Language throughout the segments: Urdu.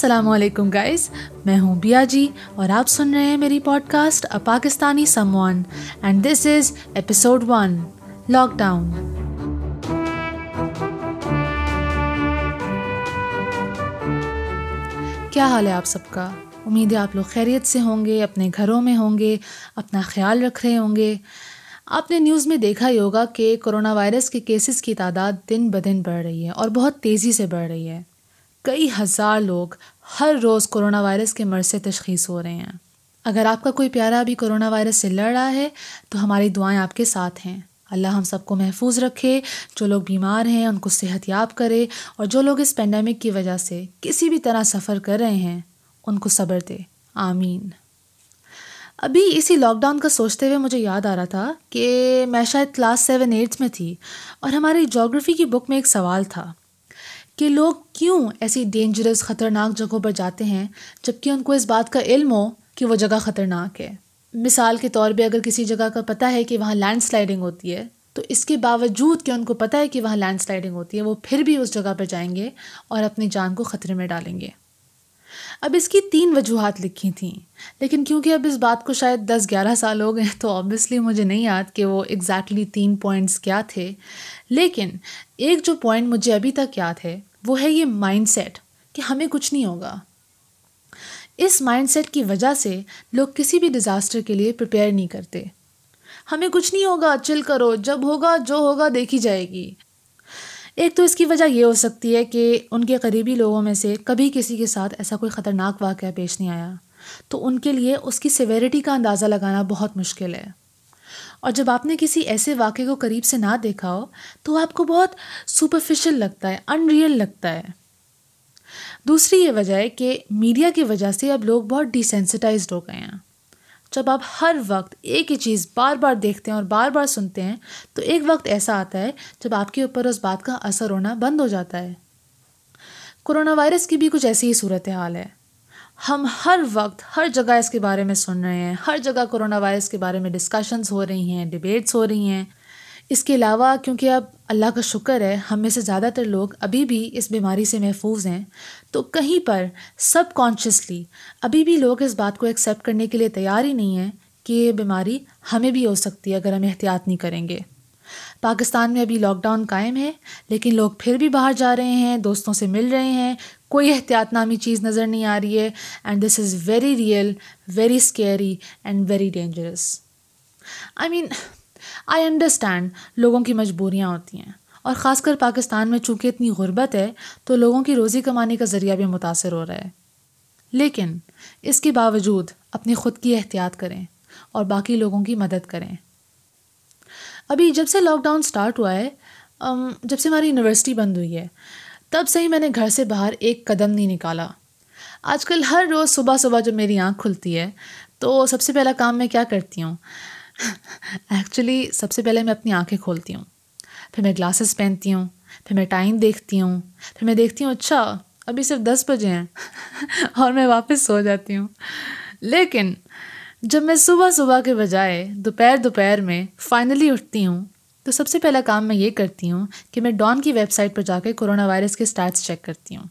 السلام علیکم گائز میں ہوں بیا جی اور آپ سن رہے ہیں میری podcast a Pakistani someone and this is episode one lockdown کیا حال ہے آپ سب کا؟ امید ہے آپ لوگ خیریت سے ہوں گے، اپنے گھروں میں ہوں گے، اپنا خیال رکھ رہے ہوں گے۔ آپ نے نیوز میں دیکھا ہی ہوگا کہ کرونا وائرس کے کیسز کی تعداد دن بدن بڑھ رہی ہے اور بہت تیزی سے بڑھ رہی ہے۔ کئی ہزار لوگ ہر روز کرونا وائرس کے مرض سے تشخیص ہو رہے ہیں۔ اگر آپ کا کوئی پیارا بھی کرونا وائرس سے لڑ رہا ہے، تو ہماری دعائیں آپ کے ساتھ ہیں۔ اللہ ہم سب کو محفوظ رکھے، جو لوگ بیمار ہیں، ان کو صحت یاب کرے اور جو لوگ اس پینڈیمک کی وجہ سے کسی بھی طرح سفر کر رہے ہیں، ان کو صبر دے۔ آمین۔ ابھی اسی لاک ڈاؤن کا سوچتے ہوئے مجھے یاد آ رہا تھا کہ میں شاید کلاس سیون ایٹتھ میں تھی اور ہماری جاگرفی کی بک میں ایک سوال تھا۔ کہ لوگ کیوں ایسی ڈینجرس خطرناک جگہوں پر جاتے ہیں جبکہ ان کو اس بات کا علم ہو کہ وہ جگہ خطرناک ہے۔ مثال کے طور پہ اگر کسی جگہ کا پتہ ہے کہ وہاں لینڈ سلائڈنگ ہوتی ہے، تو اس کے باوجود کہ ان کو پتہ ہے کہ وہاں لینڈ سلائڈنگ ہوتی ہے، وہ پھر بھی اس جگہ پہ جائیں گے اور اپنی جان کو خطرے میں ڈالیں گے۔ اب اس کی تین وجوہات لکھی تھیں، لیکن کیونکہ اب اس بات کو شاید دس گیارہ سال ہو گئے، تو آبویسلی مجھے نہیں یاد کہ وہ ایگزیکٹلی تین پوائنٹس کیا تھے۔ لیکن ایک جو پوائنٹ مجھے ابھی تک یاد ہے وہ ہے یہ مائنڈ سیٹ کہ ہمیں کچھ نہیں ہوگا۔ اس مائنڈ سیٹ کی وجہ سے لوگ کسی بھی ڈیزاسٹر کے لیے پریپیئر نہیں کرتے۔ ہمیں کچھ نہیں ہوگا چل کرو، جب ہوگا، جو ہوگا، دیکھی جائے گی۔ ایک تو اس کی وجہ یہ ہو سکتی ہے کہ ان کے قریبی لوگوں میں سے کبھی کسی کے ساتھ ایسا کوئی خطرناک واقعہ پیش نہیں آیا۔ تو ان کے لیے اس کی سیویرٹی کا اندازہ لگانا بہت مشکل ہے۔ اور جب آپ نے کسی ایسے واقعے کو قریب سے نہ دیکھا ہو، تو آپ کو بہت سپرفیشل لگتا ہے ان ریئل لگتا ہے۔ دوسری یہ وجہ ہے کہ میڈیا کی وجہ سے اب لوگ بہت ڈیسینسٹائزڈ ہو گئے ہیں۔ جب آپ ہر وقت ایک ہی چیز بار بار دیکھتے ہیں اور بار بار سنتے ہیں، تو ایک وقت ایسا آتا ہے جب آپ کے اوپر اس بات کا اثر ہونا بند ہو جاتا ہے۔ کرونا وائرس کی بھی کچھ ایسی ہی صورت حال ہے۔ ہم ہر وقت ہر جگہ اس کے بارے میں سن رہے ہیں، ہر جگہ کرونا وائرس کے بارے میں ڈسکشنز ہو رہی ہیں ڈبیٹس ہو رہی ہیں۔ اس کے علاوہ کیونکہ اب اللہ کا شکر ہے، ہم میں سے زیادہ تر لوگ ابھی بھی اس بیماری سے محفوظ ہیں۔ تو کہیں پر سب کانشیسلی ابھی بھی لوگ اس بات کو ایکسیپٹ کرنے کے لیے تیار ہی نہیں ہیں کہ یہ بیماری ہمیں بھی ہو سکتی ہے اگر ہم احتیاط نہیں کریں گے۔ پاکستان میں ابھی لاک ڈاؤن قائم ہے، لیکن لوگ پھر بھی باہر جا رہے ہیں، دوستوں سے مل رہے ہیں کوئی احتیاط نامی چیز نظر نہیں آ رہی ہے and this is very real very scary and very dangerous I mean I understand لوگوں کی مجبوریاں ہوتی ہیں اور خاص کر پاکستان میں چونکہ اتنی غربت ہے تو لوگوں کی روزی کمانے کا ذریعہ بھی متاثر ہو رہا ہے۔ لیکن اس کے باوجود اپنی خود کی احتیاط کریں اور باقی لوگوں کی مدد کریں۔ ابھی جب سے لاک ڈاؤن اسٹارٹ ہوا ہے جب سے ہماری یونیورسٹی بند ہوئی ہے تب سے ہی میں نے گھر سے باہر ایک قدم نہیں نکالا۔ آج کل ہر روز صبح صبح جب میری آنکھ کھلتی ہے، تو سب سے پہلا کام میں کیا کرتی ہوں؟ ایکچولی سب سے پہلے میں اپنی آنکھیں کھولتی ہوں۔ پھر میں گلاسز پہنتی ہوں، پھر میں ٹائم دیکھتی ہوں، پھر میں دیکھتی ہوں اچھا ابھی صرف دس بجے ہیں۔ اور میں واپس سو جاتی ہوں۔ لیکن، جب میں صبح صبح کے بجائے دوپہر دوپہر میں فائنلی اٹھتی ہوں تو سب سے پہلا کام میں یہ کرتی ہوں کہ میں ڈان کی ویب سائٹ پر جا کے کرونا وائرس کے اسٹارٹس چیک کرتی ہوں۔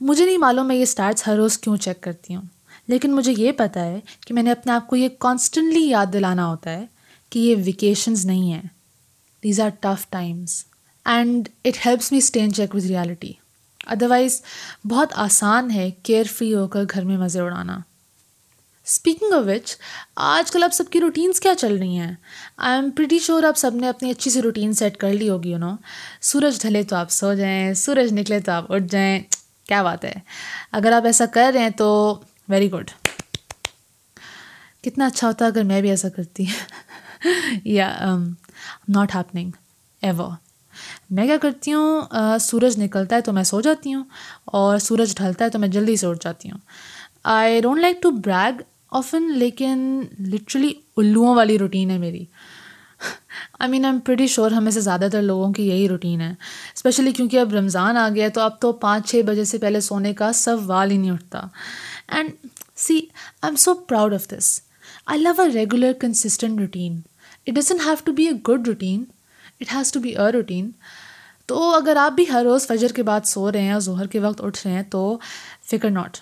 مجھے نہیں معلوم میں یہ اسٹارٹس ہر روز کیوں چیک کرتی ہوں، لیکن مجھے یہ پتہ ہے کہ میں نے اپنے آپ کو یہ کانسٹنٹلی یاد دلانا ہوتا ہے کہ یہ ویکیشنز نہیں ہیں۔ These are tough times and it helps me stay in check with reality otherwise بہت آسان ہے کیئر فری ہو کر گھر میں مزے اڑانا۔ اسپیکنگ آف وچ آج کل اب سب کی روٹینس کیا چل رہی ہیں؟ آئی ایم پریٹی شیور اب سب نے اپنی اچھی سی روٹین سیٹ کر لی ہوگی انہوں سورج ڈھلے تو آپ سو جائیں، سورج نکلے تو آپ اٹھ جائیں، کیا بات ہے؟ اگر آپ ایسا کر رہے ہیں تو ویری گڈ کتنا اچھا ہوتا اگر میں بھی ایسا کرتی۔ یا ناٹ ہیپننگ ایور میں کیا کرتی ہوں سورج نکلتا ہے تو میں سو جاتی ہوں اور سورج ڈھلتا ہے تو میں جلدی سے اٹھ جاتی ہوں۔ I don't like to brag often لیکن لٹرلی الوؤں والی روٹین ہے میری۔ I mean I am pretty sure ہمیں سے زیادہ تر لوگوں کی یہی روٹین ہے۔ اسپیشلی کیونکہ اب رمضان آ گیا ہے تو اب تو پانچ چھ بجے سے پہلے سونے کا سوال ہی نہیں اٹھتا۔ And see I am so proud of this I love a regular consistent routine it doesn't have to be a good routine it has to be a routine تو اگر آپ بھی ہر روز فجر کے بعد سو رہے ہیں اور ظہر کے وقت اٹھ رہے ہیں تو فکر not.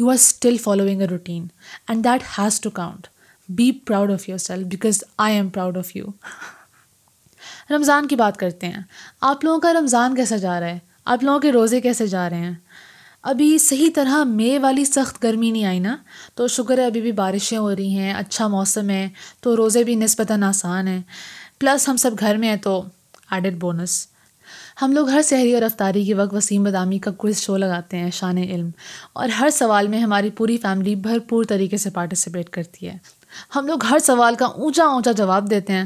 You are still following a routine and that has to count be proud of yourself because I am proud of you Ramzan کی بات کرتے ہیں آپ لوگوں کا رمضان کیسا جا رہا ہے آپ لوگوں کے روزے کیسے جا رہے ہیں ابھی صحیح طرح مے والی سخت گرمی نہیں آئی نا، تو شکر ہے ابھی بھی بارشیں ہو رہی ہیں اچھا موسم ہے، تو روزے بھی نسبتاً آسان ہیں۔ پلس ہم سب گھر میں ہیں، تو ایڈڈ بونس ہم لوگ ہر سحری اور افطاری کے وقت وسیم بدامی کا کوئز شو لگاتے ہیں، شان علم۔ اور ہر سوال میں ہماری پوری فیملی بھرپور طریقے سے پارٹیسپیٹ کرتی ہے۔ ہم لوگ ہر سوال کا اونچا اونچا جواب دیتے ہیں،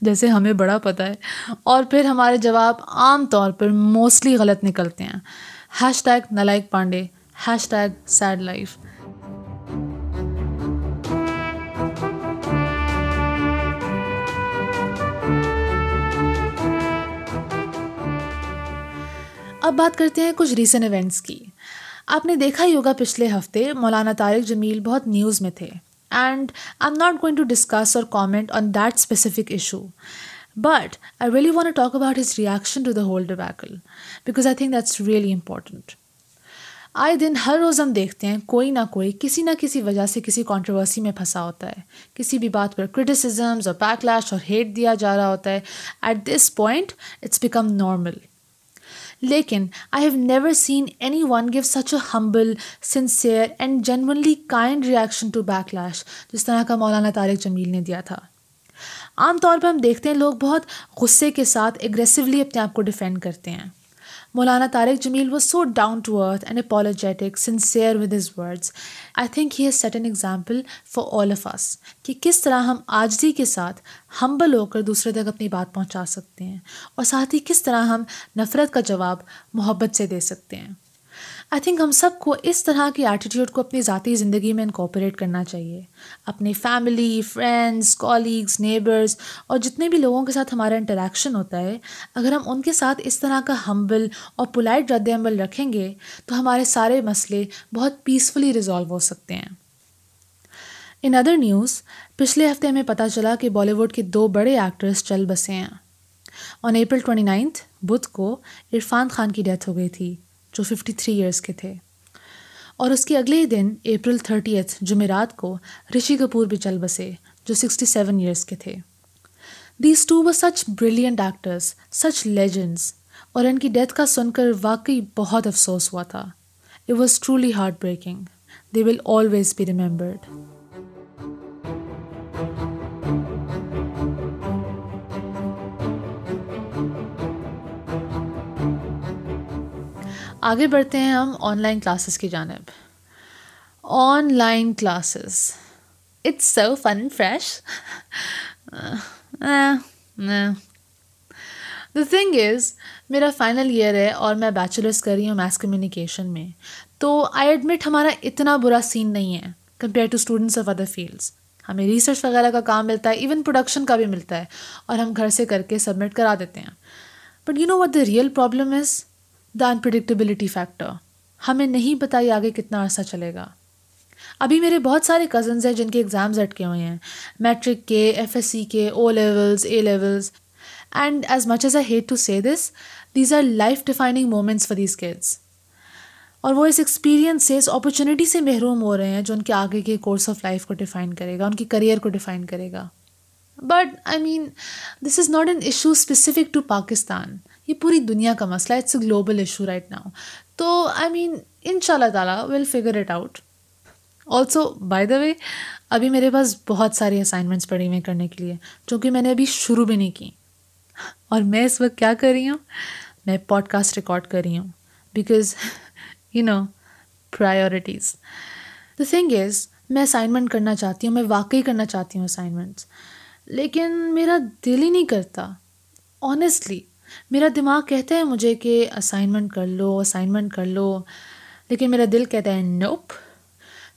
جیسے ہمیں بڑا پتہ ہے۔ اور پھر ہمارے جواب عام طور پر موسٹلی غلط نکلتے ہیں۔ ہیش ٹیگ نلائک Pandey hashtag sad life اب بات کرتے ہیں کچھ ریسنٹ ایونٹس کی۔ آپ نے دیکھا ہی ہوگا پچھلے ہفتے مولانا طارق جمیل بہت نیوز میں تھے۔ And I am not going to discuss اور comment on that specific issue but I really want talk about his reaction to the whole debacle because I think that's really important آئے دن ہر روز ہم دیکھتے ہیں کوئی نہ کوئی کسی نہ کسی وجہ سے کسی کانٹروورسی میں پھنسا ہوتا ہے۔ کسی بھی بات پر کرٹیسزمز اور پیک لیش اور ہیٹ دیا جا رہا ہوتا ہے۔ At this point it's become normal لیکن I have never seen anyone gave such a humble sincere and genuinely kind reaction to backlash جس طرح کا مولانا طارق جمیل نے دیا تھا۔ عام طور پر ہم دیکھتے ہیں لوگ بہت غصے کے ساتھ اگریسولی اپنے آپ کو ڈیفینڈ کرتے ہیں۔ Maulana Tariq Jameel was so down to earth and apologetic sincere with his words I think he has set an example for all of us کہ کس طرح ہم آجزی کے ساتھ ہمبل ہو کر دوسرے تک اپنی بات پہنچا سکتے ہیں اور ساتھ ہی کس طرح ہم نفرت کا جواب محبت سے دے سکتے ہیں۔ آئی تھنک ہم سب کو اس طرح کی ایٹیٹیوڈ کو اپنی ذاتی زندگی میں انکوپریٹ کرنا چاہیے۔ اپنی فیملی فرینڈس کالیگس نیبرز اور جتنے بھی لوگوں کے ساتھ ہمارا انٹریکشن ہوتا ہے، اگر ہم ان کے ساتھ اس طرح کا ہمبل اور پولائٹ رد عمل رکھیں گے، تو ہمارے سارے مسئلے بہت پیسفلی ریزالو ہو سکتے ہیں۔ ان ادر نیوز پچھلے ہفتے ہمیں پتہ چلا کہ بالی ووڈ کے دو بڑے ایکٹرس چل بسے ہیں۔ آن اپریل ٹوئنٹی نائنتھ بدھ کو عرفان خان کی ڈیتھ ہو گئی تھی۔ جو ففٹی تھری ایئرس کے تھے۔ اور اس کے اگلے ہی دن اپریل تھرٹی ایتھ جمعرات کو رشی کپور بھی چل بسے، جو سکسٹی سیون ایئرس کے تھے۔ These two were such brilliant actors such legends اور ان کی ڈیتھ کا سن کر واقعی بہت افسوس ہوا تھا۔ It was truly heartbreaking they will always be remembered آگے بڑھتے ہیں ہم آن لائن کلاسز کی جانب۔ Online classes. It's so fun and fresh the thing is میرا فائنل ایئر ہے اور میں بیچلرس کر رہی ہوں میتھس کمیونیکیشن میں۔ تو آئی ایڈمٹ ہمارا اتنا برا سین نہیں ہے compare to students of other fields ہمیں ریسرچ وغیرہ کا کام ملتا ہے ایون پروڈکشن کا بھی ملتا ہے اور ہم گھر سے کر کے سبمٹ کرا دیتے ہیں۔ But you know what the real problem is the unpredictability factor ہمیں نہیں پتہ یہ آگے کتنا عرصہ چلے گا۔ ابھی میرے بہت سارے کزنز ہیں جن کے ایگزامز اٹکے ہوئے ہیں۔ میٹرک کے ایف ایس سی کے O levels A levels and as much as I hate to see this these are life defining moments for these kids اور وہ اس ایکسپیرینس سے، اس اپرچونیٹی سے محروم ہو رہے ہیں جو ان کے آگے کے کورس آف لائف کو ڈیفائن کرے گا، ان کی کریئر کو ڈیفائن کرے گا۔ But I mean this is not an issue specific to Pakistan یہ پوری دنیا کا مسئلہ ہے. It's a global issue right now تو آئی مین ان شاء اللہ تعالیٰ will figure it out also by the way ابھی میرے پاس بہت ساری اسائنمنٹس پڑھی ہوئی کرنے کے لیے چونکہ میں نے ابھی شروع بھی نہیں کی. اور میں اس وقت کیا کر رہی ہوں؟ میں پوڈ کاسٹ ریکارڈ کر رہی ہوں. Because you know priorities the thing is میں اسائنمنٹ کرنا چاہتی ہوں، میں واقعی کرنا چاہتی ہوں اسائنمنٹس لیکن میرا دل ہی نہیں کرتا. آنیسٹلی میرا دماغ کہتا ہے مجھے کہ اسائنمنٹ کر لو اسائنمنٹ کر لو، لیکن میرا دل کہتا ہے نوپ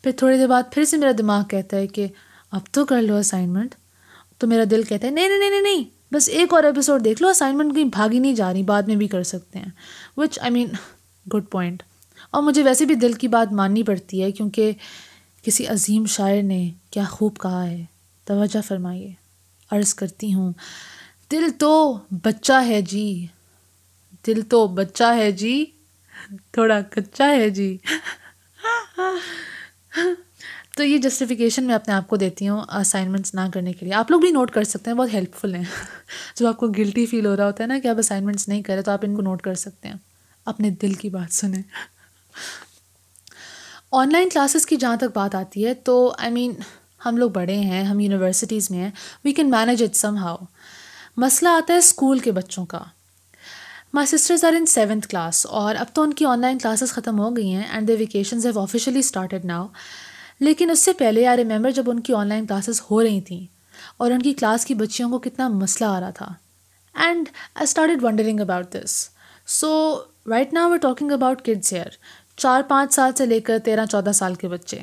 پھر تھوڑی دیر بعد پھر سے میرا دماغ کہتا ہے کہ اب تو کر لو اسائنمنٹ تو میرا دل کہتا ہے نہیں نہیں نہیں نہیں بس ایک اور ایپیسوڈ دیکھ لو اسائنمنٹ کہیں بھاگی نہیں جا رہی، بعد میں بھی کر سکتے ہیں. Which I mean good point اور مجھے ویسے بھی دل کی بات ماننی پڑتی ہے کیونکہ کسی عظیم شاعر نے کیا خوب کہا ہے. توجہ فرمائیے. عرض کرتی ہوں دل تو بچہ ہے جی دل تو بچہ ہے جی تھوڑا کچا ہے جی۔ تو یہ جسٹیفیکیشن میں اپنے آپ کو دیتی ہوں اسائنمنٹس نہ کرنے کے لیے۔ آپ لوگ بھی نوٹ کر سکتے ہیں، بہت ہیلپ فل ہیں۔ جب آپ کو گلٹی فیل ہو رہا ہوتا ہے نا کہ آپ اسائنمنٹس نہیں کریں تو آپ ان کو نوٹ کر سکتے ہیں۔ اپنے دل کی بات سنیں۔ آن لائن کلاسز کی جہاں تک بات آتی ہے تو آئی مین ہم لوگ بڑے ہیں، ہم یونیورسٹیز میں ہیں۔ We can manage it somehow مسئلہ آتا ہے اسکول کے بچوں کا۔ My sisters are in seventh class اور اب تو ان کی آن لائن کلاسز ختم ہو گئی ہیں and they vacations have officially started now لیکن اس سے پہلے آئی ریمبر جب ان کی آن لائن کلاسز ہو رہی تھیں اور ان کی کلاس کی بچیوں کو کتنا مسئلہ آ رہا تھا۔ And I started wondering about this so right now we talking about kids year چار پانچ سال سے لے کر تیرہ چودہ سال کے بچے۔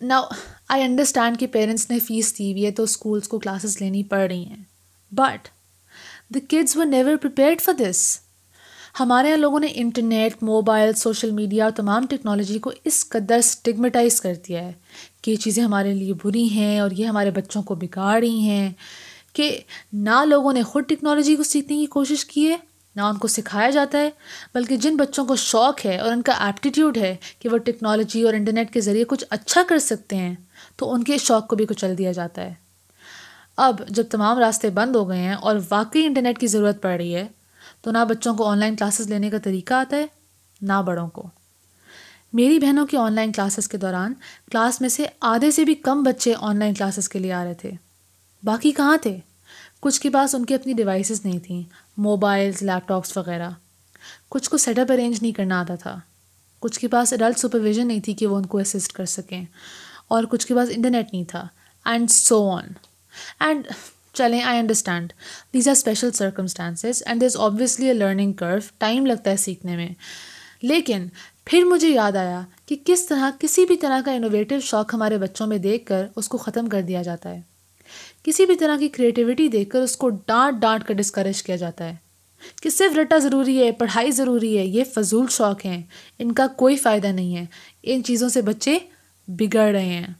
نا آئی انڈرسٹینڈ کہ پیرنٹس نے فیس دی ہوئی ہے تو اسکولس کو کلاسز لینی پڑ رہی ہیں۔ But the kids were never prepared for this ہمارے یہاں لوگوں نے انٹرنیٹ، موبائل، سوشل میڈیا اور تمام ٹیکنالوجی کو اس قدر اسٹگمیٹائز کر دیا ہے کہ یہ چیزیں ہمارے لیے بری ہیں اور یہ ہمارے بچوں کو بگاڑ رہی ہیں کہ نہ لوگوں نے خود ٹیکنالوجی کو سیکھنے کی کوشش کی ہے، نہ ان کو سکھایا جاتا ہے، بلکہ جن بچوں کو شوق ہے اور ان کا ایپٹیٹیوڈ ہے کہ وہ ٹیکنالوجی اور انٹرنیٹ کے ذریعے کچھ اچھا کر سکتے ہیں، تو ان کے شوق کو بھی کچل دیا جاتا ہے۔ اب جب تمام راستے بند ہو گئے ہیں اور واقعی انٹرنیٹ کی ضرورت پڑ رہی ہے، تو نہ بچوں کو آن لائن کلاسز لینے کا طریقہ آتا ہے، نہ بڑوں کو۔ میری بہنوں کی آن لائن کلاسز کے دوران کلاس میں سے آدھے سے بھی کم بچے آن لائن کلاسز کے لیے آ رہے تھے۔ باقی کہاں تھے؟ کچھ کے پاس ان کی اپنی ڈیوائسیز نہیں تھیں موبائلز لیپ ٹاپس وغیرہ۔ کچھ کو سیٹ اپ ارینج نہیں کرنا آتا تھا۔ کچھ کے پاس اڈلٹ سپرویژن نہیں تھی کہ وہ ان کو اسسٹ کر سکیں۔ اور کچھ کے پاس انٹرنیٹ نہیں تھا اینڈ سو آن اینڈ چلیں I understand these are special circumstances and this obviously a learning curve time لگتا ہے سیکھنے میں لیکن پھر مجھے یاد آیا کہ کس طرح کسی بھی طرح کا انوویٹیو شوق ہمارے بچوں میں دیکھ کر اس کو ختم کر دیا جاتا ہے کسی بھی طرح کی کریٹیوٹی دیکھ کر اس کو ڈانٹ ڈانٹ کر ڈسکریج کیا جاتا ہے کہ صرف رٹا ضروری ہے پڑھائی ضروری ہے یہ فضول شوق ہیں ان کا کوئی فائدہ نہیں ہے ان چیزوں سے بچے بگڑ رہے ہیں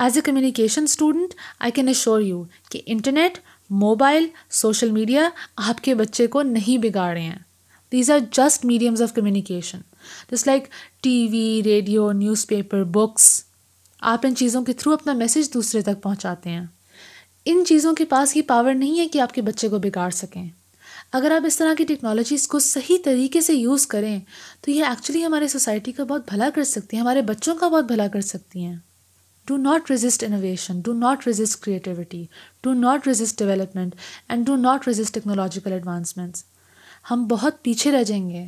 as a communication student I can assure you کہ انٹرنیٹ موبائل سوشل میڈیا آپ کے بچے کو نہیں بگاڑ رہے ہیں these are just mediums of communication جس like T V radio newspaper books آپ ان چیزوں کے تھرو اپنا میسیج دوسرے تک پہنچاتے ہیں ان چیزوں کے پاس یہ پاور نہیں ہے کہ آپ کے بچے کو بگاڑ سکیں اگر آپ اس طرح کی ٹیکنالوجیز کو صحیح طریقے سے یوز کریں تو یہ ایکچولی ہمارے سوسائٹی کا بہت بھلا کر سکتی ہیں ہمارے بچوں کا بہت بھلا کر سکتی ہیں do not resist innovation do not resist creativity do not resist development and do not resist technological advancements ہم بہت پیچھے رہ جائیں گے۔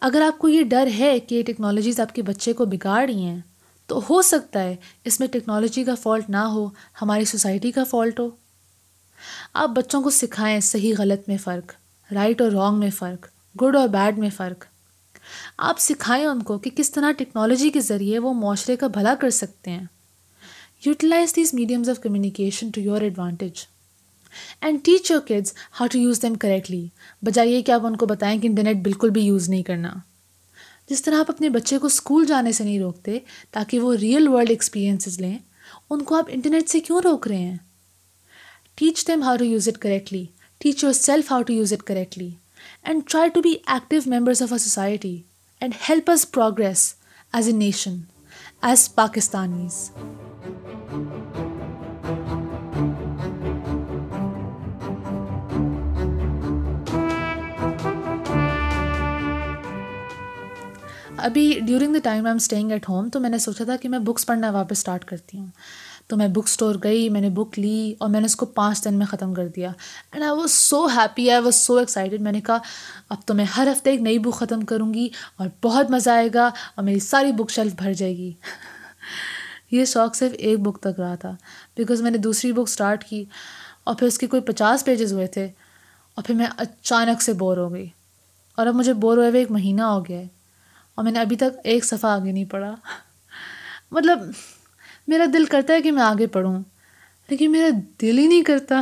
اگر آپ کو یہ ڈر ہے کہ یہ ٹیکنالوجیز آپ کے بچے کو بگاڑ رہی ہیں، تو ہو سکتا ہے اس میں ٹیکنالوجی کا فالٹ نہ ہو، ہماری سوسائٹی کا فالٹ ہو۔ آپ بچوں کو سکھائیں صحیح غلط میں فرق رائٹ اور رانگ میں فرق گڈ اور بیڈ میں فرق۔ آپ سکھائیں ان کو کہ کس طرح ٹیکنالوجی کے ذریعے وہ معاشرے کا بھلا کر سکتے ہیں۔ Utilize these mediums of communication to your advantage and teach your kids how to use them correctly بجائیے کہ آپ ان کو بتائیں کہ انٹرنیٹ بالکل بھی یوز نہیں کرنا۔ جس طرح آپ اپنے بچے کو اسکول جانے سے نہیں روکتے، تاکہ وہ ریئل ورلڈ ایکسپیرینسز لیں، ان کو آپ انٹرنیٹ سے کیوں روک رہے ہیں؟ Teach them how to use it correctly teach yourself how to use it correctly and try to be active members of a society and help us progress as a nation as Pakistanis ابھی during the time I am staying at home تو میں نے سوچا تھا کہ میں بکس پڑھنا واپس اسٹارٹ کرتی ہوں۔ تو میں بک اسٹور گئی، میں نے بک لی اور میں نے اس کو پانچ دن میں ختم کر دیا. And I was so happy I was so excited میں نے کہا، اب تو میں ہر ہفتے ایک نئی بک ختم کروں گی اور بہت مزہ آئے گا اور میری ساری بک شیلف بھر جائے گی. یہ شوق صرف ایک بک تک رہا تھا. بیکاز میں نے دوسری بک اسٹارٹ کی اور پھر اس کے کوئی پچاس پیجز ہوئے تھے اور پھر میں اچانک سے بور ہو گئی. اور اب مجھے بور ہوئے ہوئے ایک مہینہ ہو گیا ہے اور میں نے ابھی تک ایک صفحہ آگے نہیں پڑھا. مطلب میرا دل کرتا ہے کہ میں آگے پڑھوں، لیکن میرا دل ہی نہیں کرتا۔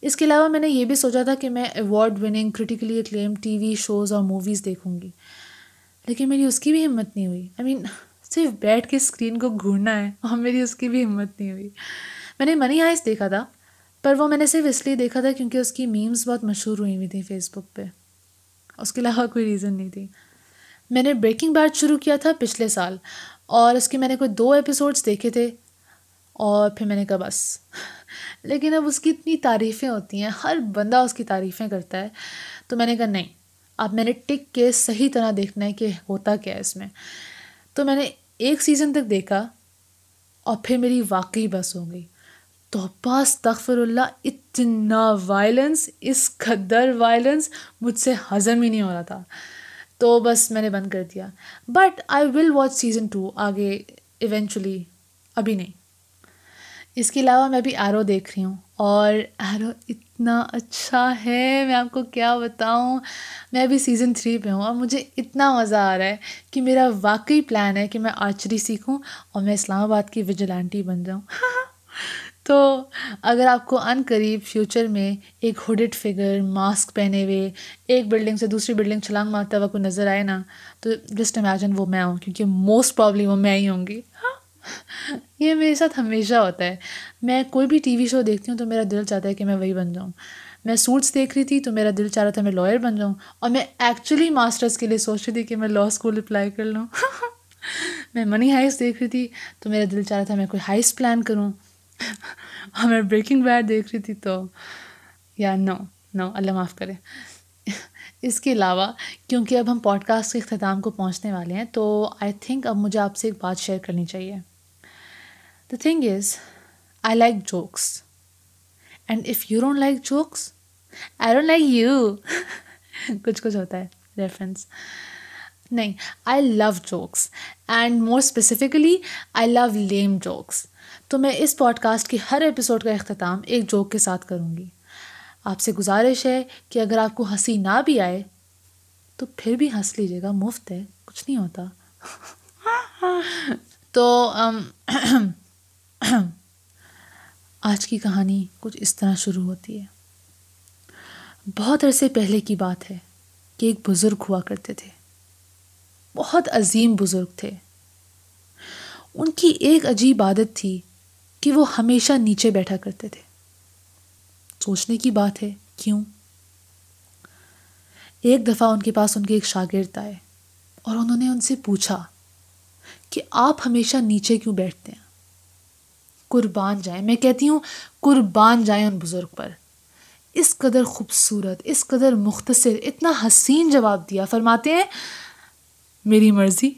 اس کے علاوہ میں نے یہ بھی سوچا تھا کہ میں award winning critically acclaim T V shows اور موویز دیکھوں گی، لیکن میری اس کی بھی ہمت نہیں ہوئی۔ آئی مین صرف بیٹھ کے اسکرین کو گھورنا ہے اور میری اس کی بھی ہمت نہیں ہوئی۔ میں نے منی ہائس دیکھا تھا، پر وہ میں نے صرف اس لیے دیکھا تھا کیونکہ اس کی میمز بہت مشہور ہوئی ہوئی تھیں فیس بک پہ۔ اس کے علاوہ کوئی ریزن نہیں تھی۔ میں نے بریکنگ بیٹ شروع کیا تھا پچھلے سال۔ اور اس کے میں نے کوئی دو ایپیسوڈس دیکھے تھے اور پھر میں نے کہا بس۔ لیکن اب اس کی اتنی تعریفیں ہوتی ہیں، ہر بندہ اس کی تعریفیں کرتا ہے۔ تو میں نے کہا نہیں، اب میں نے ٹک کے صحیح طرح دیکھنا ہے کہ ہوتا کیا ہے اس میں۔ تو میں نے ایک سیزن تک دیکھا اور پھر میری واقعی بس ہو گئی۔ تو بس تغفر اللہ، اتنا وائلنس اس قدر وائلنس مجھ سے ہضم ہی نہیں ہو رہا تھا۔ تو بس میں نے بند کر دیا۔ But I will watch season two آگے ایونچولی ابھی نہیں۔ اس کے علاوہ میں ابھی ایرو دیکھ رہی ہوں۔ اور ایرو اتنا اچھا ہے، میں آپ کو کیا بتاؤں۔ میں ابھی سیزن تھری پہ ہوں اور مجھے اتنا مزہ آ رہا ہے کہ میرا واقعی پلان ہے کہ میں آرچری سیکھوں اور میں اسلام آباد کی وجلانٹی بن جاؤں۔ تو اگر آپ کو ان قریب فیوچر میں ایک ہوڈڈ فگر ماسک پہنے ہوئے ایک بلڈنگ سے دوسری بلڈنگ چھلانگ مارتا ہوا کوئی نظر آئے نا، تو جسٹ امیجن وہ میں ہوں، کیونکہ موسٹ پرابلی وہ میں ہی ہوں گی۔ ہاں، یہ میرے ساتھ ہمیشہ ہوتا ہے۔ میں کوئی بھی ٹی وی شو دیکھتی ہوں تو میرا دل چاہتا ہے کہ میں وہی بن جاؤں۔ میں سوٹس دیکھ رہی تھی تو میرا دل چاہ رہا تھا میں لائر بن جاؤں۔ اور میں ایکچولی ماسٹرس کے لیے سوچ رہی تھی کہ میں لا اسکول اپلائی کر لوں۔ میں منی ہائس دیکھ رہی تھی تو میرا دل چاہ رہا تھا میں کوئی ہائس پلان کروں۔ اور میں بریکنگ بیڈ دیکھ رہی تھی تو، یا نو نو اللہ معاف کرے. اس کے علاوہ، کیونکہ اب ہم پوڈ کاسٹ کے اختتام کو پہنچنے والے ہیں، تو آئی تھنک اب مجھے آپ سے ایک بات شیئر کرنی چاہیے. The thing is I like jokes and if you don't like jokes I don't like you کچھ کچھ ہوتا ہے ریفرنس نہیں I love jokes and more specifically I love lame jokes تو میں اس پوڈ کاسٹ کی ہر ایپیسوڈ کا اختتام ایک جوک کے ساتھ کروں گی۔ آپ سے گزارش ہے کہ اگر آپ کو ہنسی نہ بھی آئے، تو پھر بھی ہنس لیجیے گا، مفت ہے، کچھ نہیں ہوتا۔ تو آج کی کہانی کچھ اس طرح شروع ہوتی ہے۔ بہت عرصے پہلے کی بات ہے کہ ایک بزرگ ہوا کرتے تھے۔ بہت عظیم بزرگ تھے۔ ان کی ایک عجیب عادت تھی کہ وہ ہمیشہ نیچے بیٹھا کرتے تھے۔ سوچنے کی بات ہے، کیوں؟ ایک دفعہ ان کے پاس ان کے ایک شاگرد آئے اور انہوں نے ان سے پوچھا کہ آپ ہمیشہ نیچے کیوں بیٹھتے ہیں؟ قربان جائیں۔ میں کہتی ہوں، قربان جائیں ان بزرگ پر۔ اس قدر خوبصورت، اس قدر مختصر، اتنا حسین جواب دیا۔ فرماتے ہیں، میری مرضی۔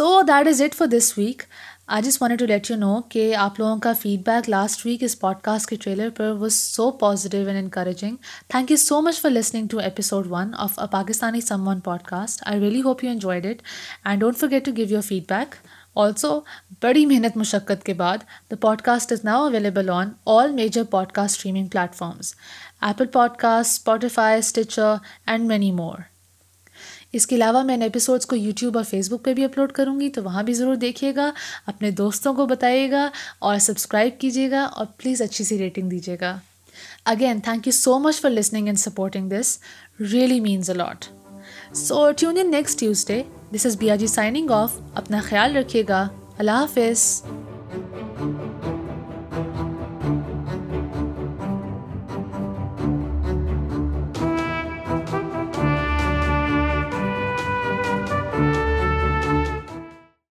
So that is it for this week I just want to let you know کہ آپ لوگوں کا فیڈ بیک لاسٹ ویک اس پوڈ کاسٹ کے trailer per was so positive and encouraging thank you so much for listening to episode one of a Pakistani someone podcast I really hope you enjoyed it and don't forget to give your feedback also بڑی محنت مشقت کے بعد the podcast is now available on all major podcast streaming platforms Apple podcast Spotify Stitcher and many more اس کے علاوہ میں ان ایپیسوڈس کو یوٹیوب اور فیس بک پہ بھی اپلوڈ کروں گی، تو وہاں بھی ضرور دیکھیے گا، اپنے دوستوں کو بتائیے گا اور سبسکرائب کیجیے گا اور پلیز اچھی سی ریٹنگ دیجیے گا۔ Again thank you so much for listening and supporting this really means a lot so tune in next Tuesday this is B G signing off اپنا خیال رکھیے گا اللہ حافظ